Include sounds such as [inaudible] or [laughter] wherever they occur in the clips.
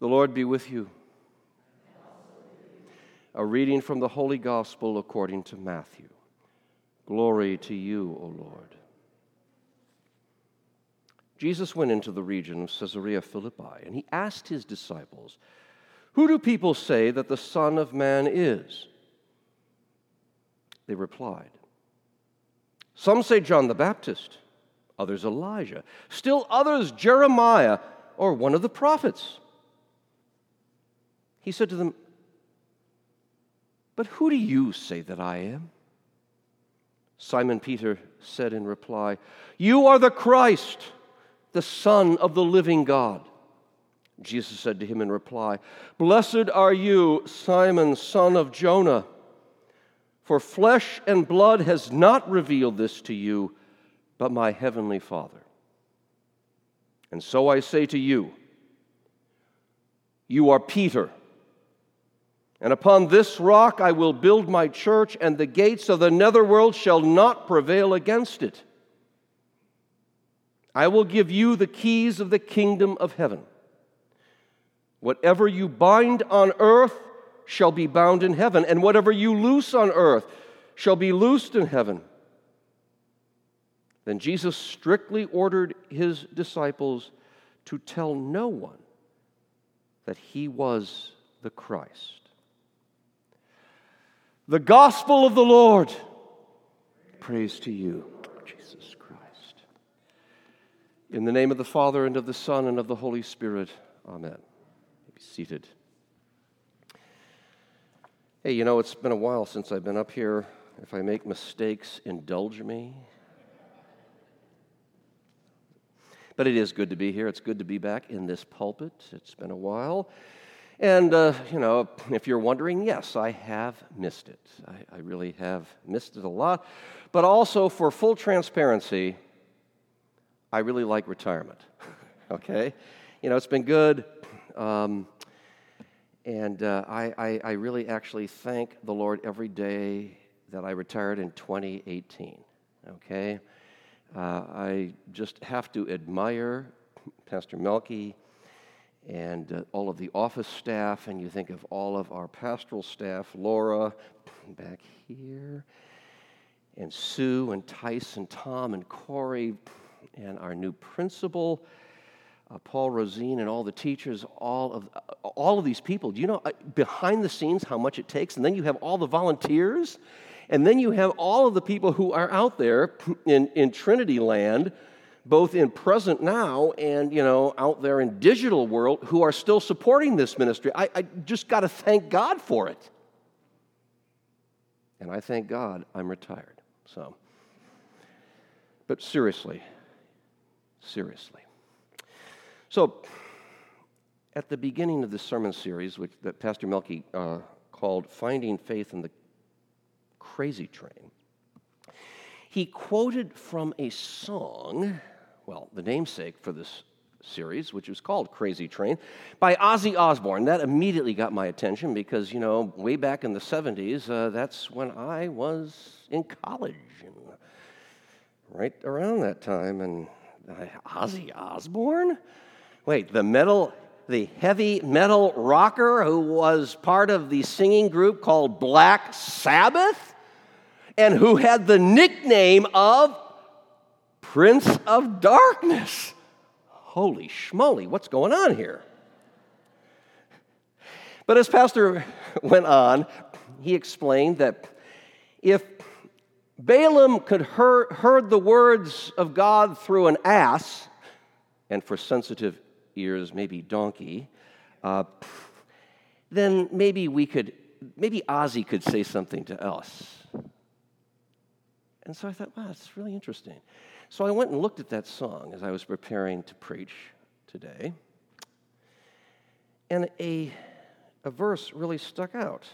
The Lord be with you. A reading from the Holy Gospel according to Matthew. Glory to you, O Lord. Jesus went into the region of Caesarea Philippi, and he asked his disciples, Who do people say that the Son of Man is? They replied, Some say John the Baptist, others Elijah, still others Jeremiah or one of the prophets. He said to them, But who do you say that I am? Simon Peter said in reply, You are the Christ, the Son of the living God. Jesus said to him in reply, Blessed are you, Simon, son of Jonah, for flesh and blood has not revealed this to you, but my heavenly Father. And so I say to you, You are Peter and upon this rock I will build my church, and the gates of the netherworld shall not prevail against it. I will give you the keys of the kingdom of heaven. Whatever you bind on earth shall be bound in heaven, and whatever you loose on earth shall be loosed in heaven. Then Jesus strictly ordered his disciples to tell no one that he was the Christ. The gospel of the Lord. Praise to you, Jesus Christ. In the name of the Father, and of the Son, and of the Holy Spirit, amen. Be seated. Hey, you know, it's been a while since I've been up here. If I make mistakes, indulge me. But it is good to be here. It's good to be back in this pulpit. It's been a while. And, uh, you know, if you're wondering, yes, I have missed it. I, I, really have missed it a lot. But also, for full transparency, I really like retirement. [laughs] okay? You know, it's been good. Um, and uh, I, I, I really actually thank the Lord every day that I retired in 2018. Okay? Uh, I just have to admire Pastor Melky and uh, all of the office staff, and you think of all of our pastoral staff, Laura [clears throat] back here, and Sue and Tice and Tom and Corey, [clears throat] and our new principal, uh, Paul Rosine, and all the teachers, all of, uh, all of these people. Do you know uh, behind the scenes how much it takes? And then you have all the volunteers, and then you have all of the people who are out there [clears throat] in, in Trinity land both in present now and you know out there in digital world who are still supporting this ministry. I, I just got to thank god for it. And i thank god i'm retired so. But seriously seriously. So at the beginning of this sermon series which that pastor melky uh, called finding faith in the crazy train he quoted from a song well, the namesake for this series, which was called Crazy Train, by Ozzy Osbourne. That immediately got my attention because, you know, way back in the 70s, uh, that's when I was in college, and right around that time. And uh, Ozzy Osbourne? Wait, the metal, the heavy metal rocker who was part of the singing group called Black Sabbath? And who had the nickname of Prince of Darkness. Holy schmoly, what's going on here? But as Pastor went on, he explained that if Balaam could hear, heard the words of God through an ass, and for sensitive ears, maybe donkey, uh, then maybe we could, maybe Ozzy could say something to us. And so I thought, wow, that's really interesting. So I went and looked at that song as I was preparing to preach today. And a, a verse really stuck out.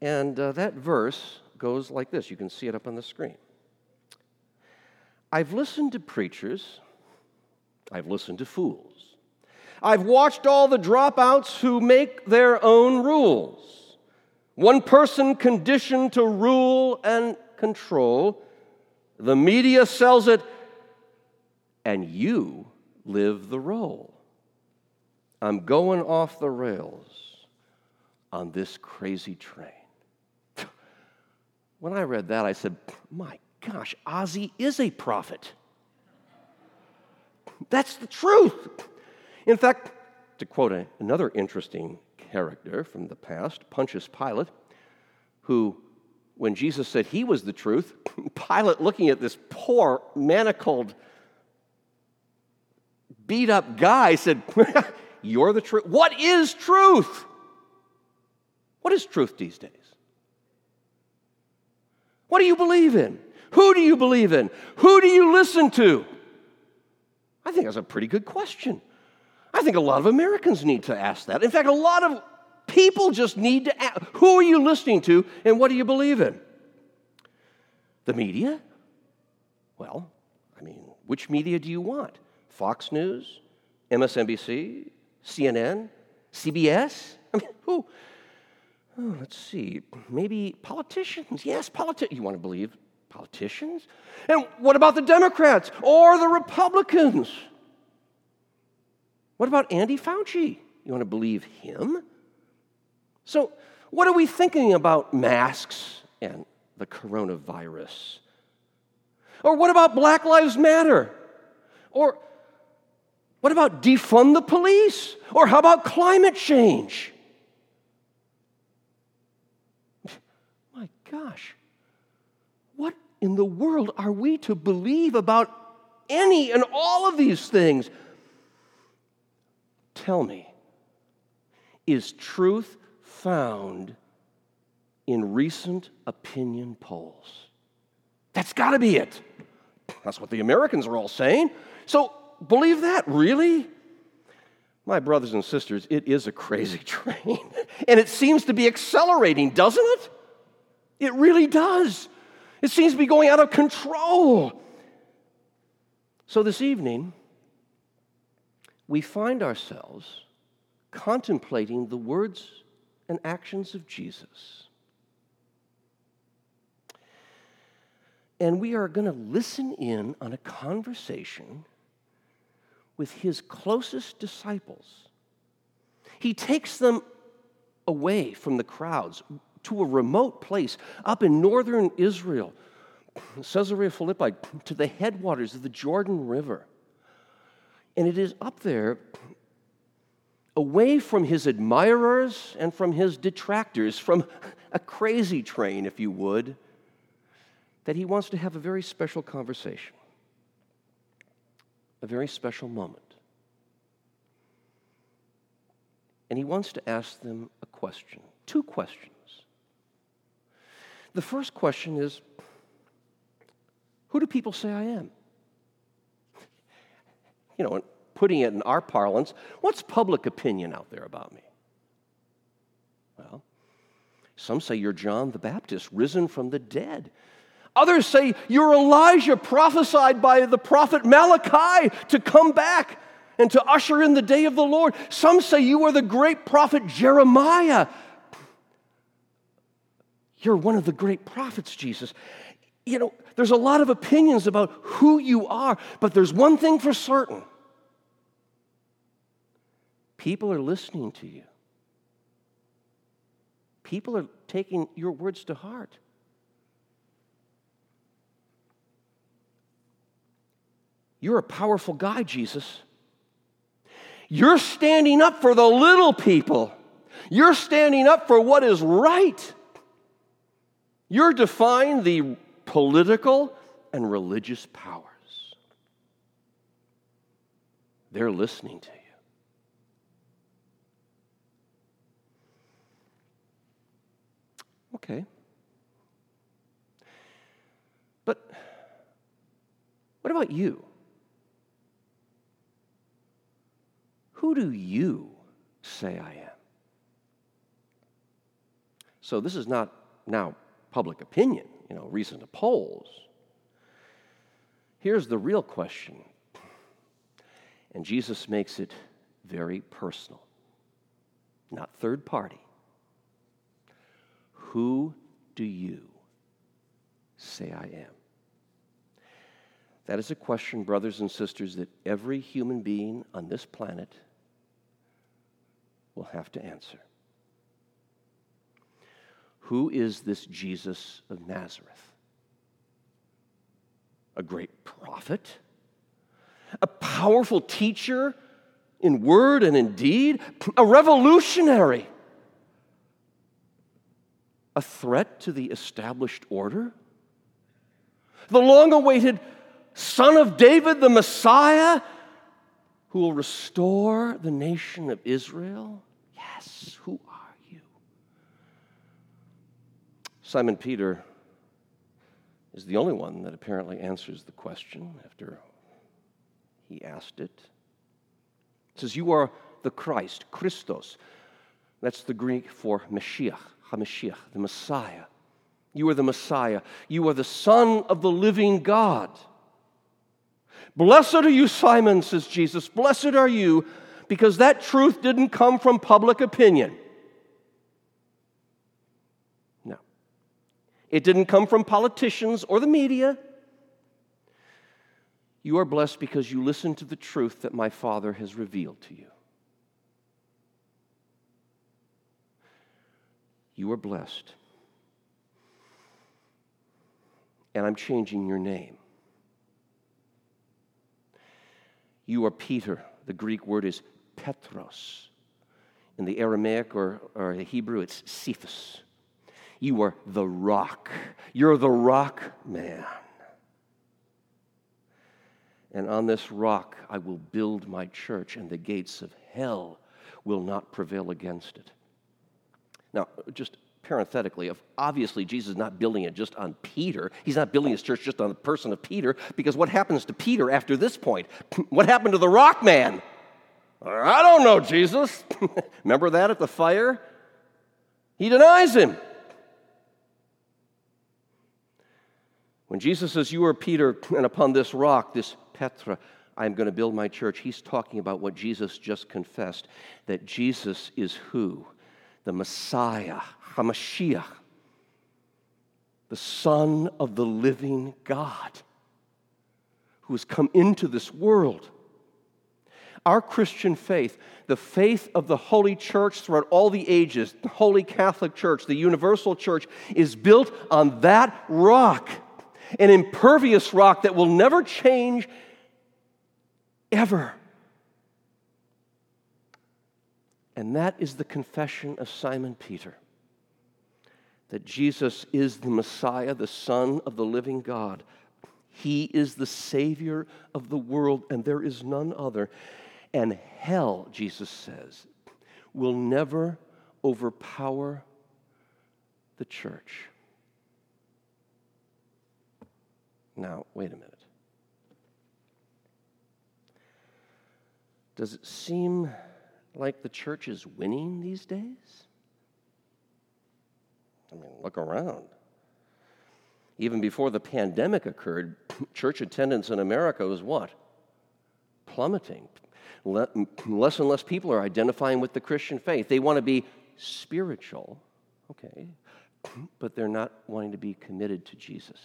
And uh, that verse goes like this. You can see it up on the screen. I've listened to preachers, I've listened to fools. I've watched all the dropouts who make their own rules. One person conditioned to rule and control the media sells it, and you live the role. I'm going off the rails on this crazy train. [laughs] When I read that, I said, My gosh, Ozzy is a prophet. That's the truth. In fact, to quote a, another interesting character from the past, Pontius Pilate, who, when Jesus said he was the truth, [laughs] Pilate, looking at this poor, manacled, beat up guy, said, [laughs] You're the truth. What is truth? What is truth these days? What do you believe in? Who do you believe in? Who do you listen to? I think that's a pretty good question. I think a lot of Americans need to ask that. In fact, a lot of people just need to ask who are you listening to and what do you believe in? The media? Well, I mean, which media do you want? Fox News? MSNBC? CNN? CBS? [laughs] I mean, who? Oh, let's see. Maybe politicians. Yes, politicians. You want to believe politicians? And what about the Democrats or the Republicans? What about Andy Fauci? You want to believe him? So, what are we thinking about masks and the coronavirus? Or what about Black Lives Matter? Or what about defund the police? Or how about climate change? My gosh, what in the world are we to believe about any and all of these things? Tell me, is truth found in recent opinion polls? That's got to be it. That's what the Americans are all saying. So believe that, really? My brothers and sisters, it is a crazy [laughs] train. and it seems to be accelerating, doesn't it? It really does. It seems to be going out of control. So this evening, we find ourselves contemplating the words and actions of Jesus. And we are going to listen in on a conversation with his closest disciples. He takes them away from the crowds to a remote place up in northern Israel, Caesarea Philippi, to the headwaters of the Jordan River. And it is up there, away from his admirers and from his detractors, from a crazy train, if you would, that he wants to have a very special conversation, a very special moment. And he wants to ask them a question, two questions. The first question is Who do people say I am? you know, putting it in our parlance, what's public opinion out there about me? Well, some say you're John the Baptist, risen from the dead. Others say you're Elijah, prophesied by the prophet Malachi to come back and to usher in the day of the Lord. Some say you are the great prophet Jeremiah. You're one of the great prophets, Jesus you know, there's a lot of opinions about who you are, but there's one thing for certain people are listening to you, people are taking your words to heart. You're a powerful guy, Jesus. You're standing up for the little people. You're standing up for what is right. You're defying the political and religious powers. They're listening to you. Okay. But what about you? Who do you say I am? So this is not now public opinion you know, recent polls. Here's the real question, and Jesus makes it very personal, not third party. Who do you say I am? That is a question, brothers and sisters, that every human being on this planet will have to answer. Who is this Jesus of Nazareth? A great prophet? A powerful teacher in word and in deed? A revolutionary? A threat to the established order? The long awaited Son of David, the Messiah, who will restore the nation of Israel? Yes, who are you? Simon Peter is the only one that apparently answers the question after he asked it. It says, You are the Christ, Christos. That's the Greek for Mashiach, HaMashiach, the Messiah. You are the Messiah. You are the Son of the living God. Blessed are you, Simon, says Jesus. Blessed are you, because that truth didn't come from public opinion. No. It didn't come from politicians or the media. You are blessed because you listen to the truth that my Father has revealed to you. You are blessed. And I'm changing your name. You are Peter. The Greek word is Petros. In the Aramaic or, or the Hebrew, it's Cephas. You are the rock. You're the rock man. And on this rock I will build my church, and the gates of hell will not prevail against it. Now, just parenthetically, obviously Jesus is not building it just on Peter. He's not building his church just on the person of Peter, because what happens to Peter after this point? [laughs] What happened to the rock man? I don't know, Jesus. [laughs] Remember that at the fire? He denies him. When Jesus says, You are Peter, and upon this rock, this Petra, I am going to build my church, he's talking about what Jesus just confessed that Jesus is who? The Messiah, HaMashiach, the Son of the living God, who has come into this world. Our Christian faith, the faith of the Holy Church throughout all the ages, the Holy Catholic Church, the Universal Church, is built on that rock, an impervious rock that will never change ever. And that is the confession of Simon Peter that Jesus is the Messiah, the Son of the living God. He is the Savior of the world, and there is none other. And hell, Jesus says, will never overpower the church. Now, wait a minute. Does it seem like the church is winning these days? I mean, look around. Even before the pandemic occurred, [clears throat] church attendance in America was what? Plummeting. [clears throat] Less and less people are identifying with the Christian faith. They want to be spiritual, okay, [clears throat] but they're not wanting to be committed to Jesus.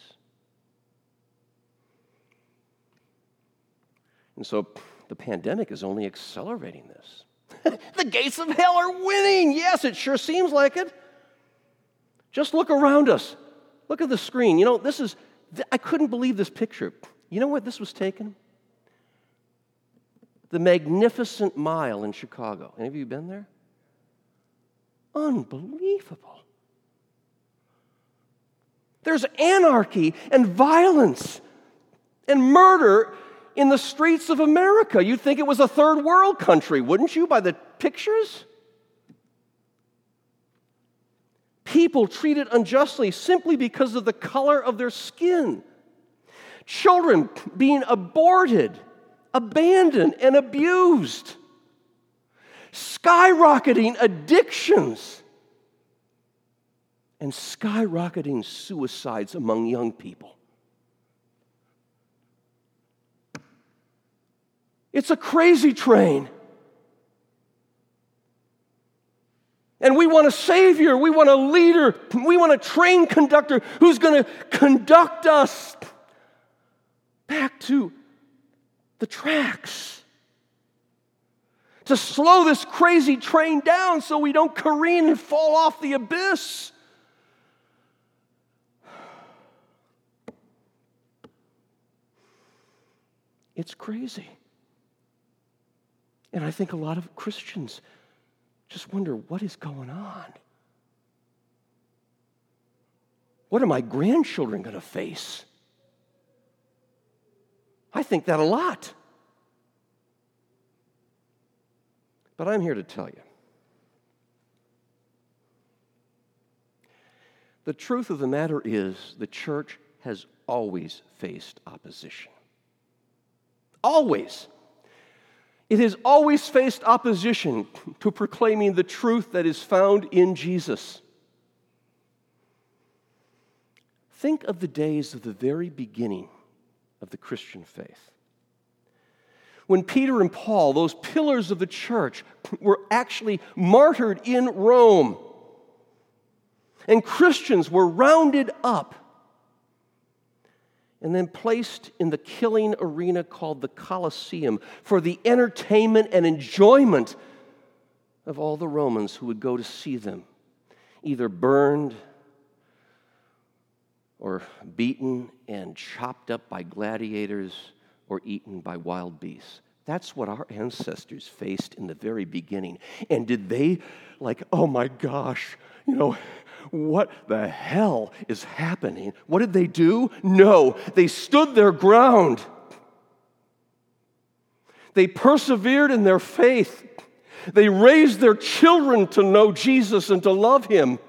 And so the pandemic is only accelerating this. [laughs] the gates of hell are winning. Yes, it sure seems like it. Just look around us. Look at the screen. You know, this is, I couldn't believe this picture. You know where this was taken? The Magnificent Mile in Chicago. Any of you been there? Unbelievable. There's anarchy and violence and murder in the streets of America. You'd think it was a third world country, wouldn't you, by the pictures? people treated unjustly simply because of the color of their skin, children being aborted, abandoned, and abused, skyrocketing addictions, and skyrocketing suicides among young people. It's a crazy train. And we want a savior, we want a leader, we want a train conductor who's going to conduct us back to the tracks. to slow this crazy train down so we don't careen and fall off the abyss. It's crazy. And I think a lot of Christians just wonder what is going on? What are my grandchildren going to face? I think that a lot. But I'm here to tell you the truth of the matter is the church has always faced opposition. Always. It has always faced opposition to proclaiming the truth that is found in Jesus. Think of the days of the very beginning of the Christian faith. When Peter and Paul, those pillars of the church, were actually martyred in Rome, and Christians were rounded up and then placed in the killing arena called the Colosseum for the entertainment and enjoyment of all the Romans who would go to see them, either burned or beaten and chopped up by gladiators or eaten by wild beasts. That's what our ancestors faced in the very beginning. And did they, like, oh my gosh, you know, what the hell is happening? What did they do? No, they stood their ground. They persevered in their faith. They raised their children to know Jesus and to love him.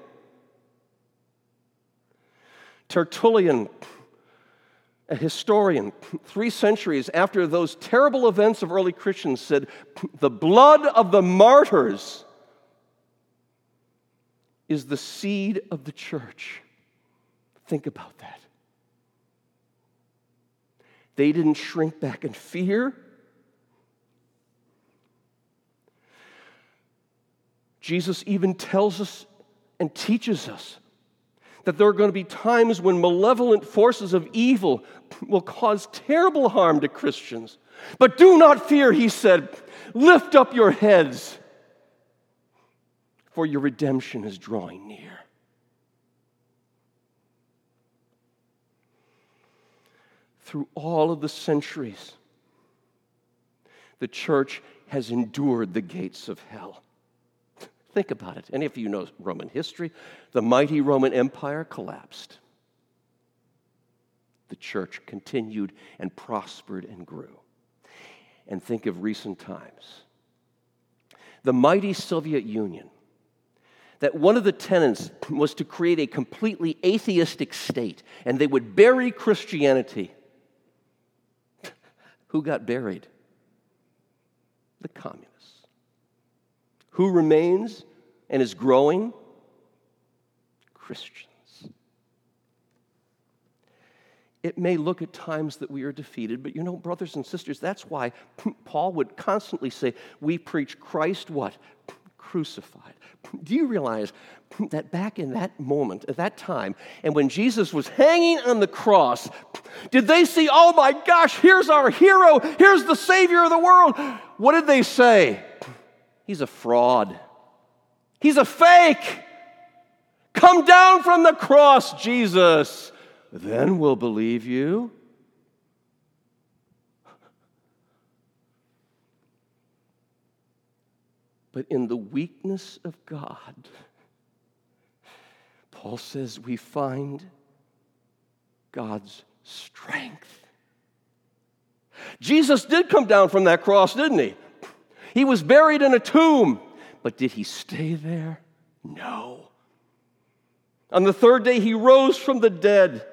Tertullian, a historian, three centuries after those terrible events of early Christians, said, The blood of the martyrs is the seed of the church. Think about that. They didn't shrink back in fear. Jesus even tells us and teaches us that there are going to be times when malevolent forces of evil will cause terrible harm to Christians. But do not fear, he said. Lift up your heads for your redemption is drawing near. Through all of the centuries, the church has endured the gates of hell. Think about it. Any of you know Roman history? The mighty Roman Empire collapsed. The church continued and prospered and grew. And think of recent times. The mighty Soviet Union that one of the tenets was to create a completely atheistic state and they would bury Christianity. [laughs] Who got buried? The communists. Who remains and is growing? Christians. It may look at times that we are defeated, but you know, brothers and sisters, that's why Paul would constantly say, We preach Christ what? crucified. Do you realize that back in that moment, at that time, and when Jesus was hanging on the cross, did they see, oh my gosh, here's our hero, here's the Savior of the world? What did they say? He's a fraud, he's a fake. Come down from the cross, Jesus. Then we'll believe you. But in the weakness of God, Paul says we find God's strength. Jesus did come down from that cross, didn't he? He was buried in a tomb, but did he stay there? No. On the third day, he rose from the dead.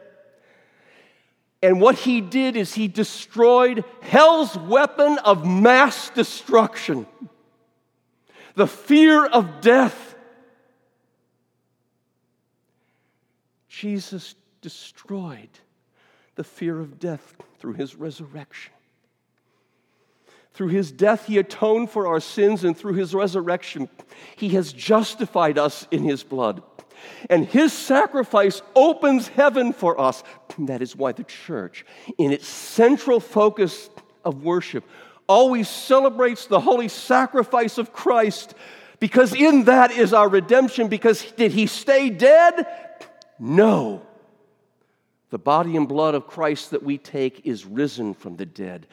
And what he did is he destroyed hell's weapon of mass destruction the fear of death. Jesus destroyed the fear of death through his resurrection. Through his death, he atoned for our sins, and through his resurrection, he has justified us in his blood. And his sacrifice opens heaven for us. That is why the church, in its central focus of worship, always celebrates the holy sacrifice of Christ because in that is our redemption. Because did he stay dead? No. The body and blood of Christ that we take is risen from the dead.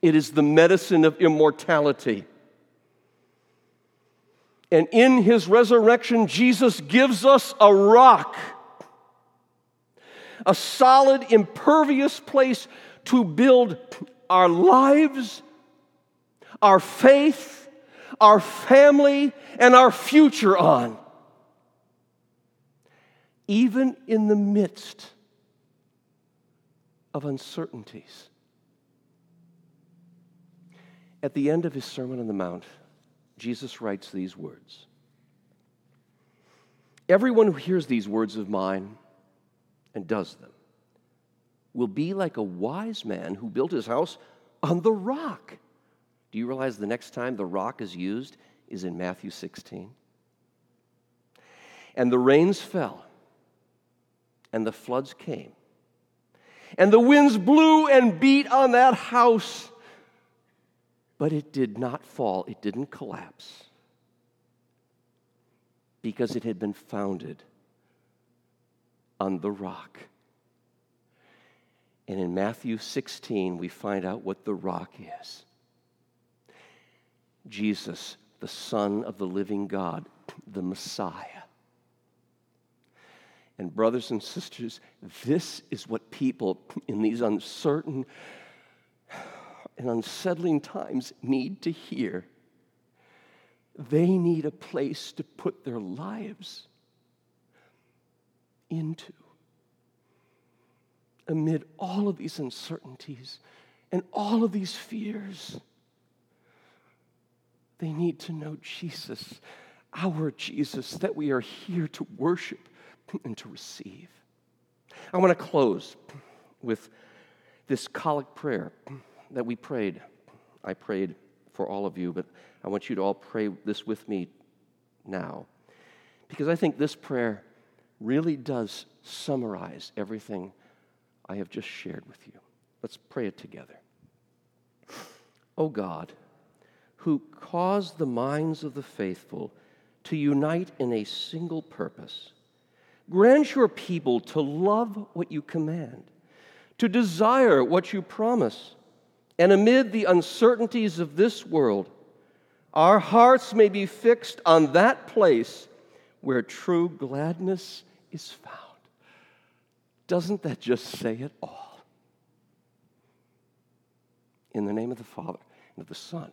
It is the medicine of immortality. And in his resurrection, Jesus gives us a rock, a solid, impervious place to build our lives, our faith, our family, and our future on. Even in the midst of uncertainties. At the end of his Sermon on the Mount, Jesus writes these words Everyone who hears these words of mine and does them will be like a wise man who built his house on the rock. Do you realize the next time the rock is used is in Matthew 16? And the rains fell, and the floods came, and the winds blew and beat on that house but it did not fall, it didn't collapse because it had been founded on the rock. And in Matthew 16, we find out what the rock is Jesus, the Son of the living God, the Messiah. And, brothers and sisters, this is what people in these uncertain, and unsettling times need to hear. They need a place to put their lives into. Amid all of these uncertainties and all of these fears, they need to know Jesus, our Jesus, that we are here to worship and to receive. I want to close with this collect prayer that we prayed. I prayed for all of you, but I want you to all pray this with me now. Because I think this prayer really does summarize everything I have just shared with you. Let's pray it together. Oh God, who caused the minds of the faithful to unite in a single purpose, grant your people to love what you command, to desire what you promise and amid the uncertainties of this world, our hearts may be fixed on that place where true gladness is found. Doesn't that just say it all? In the name of the Father, and of the Son,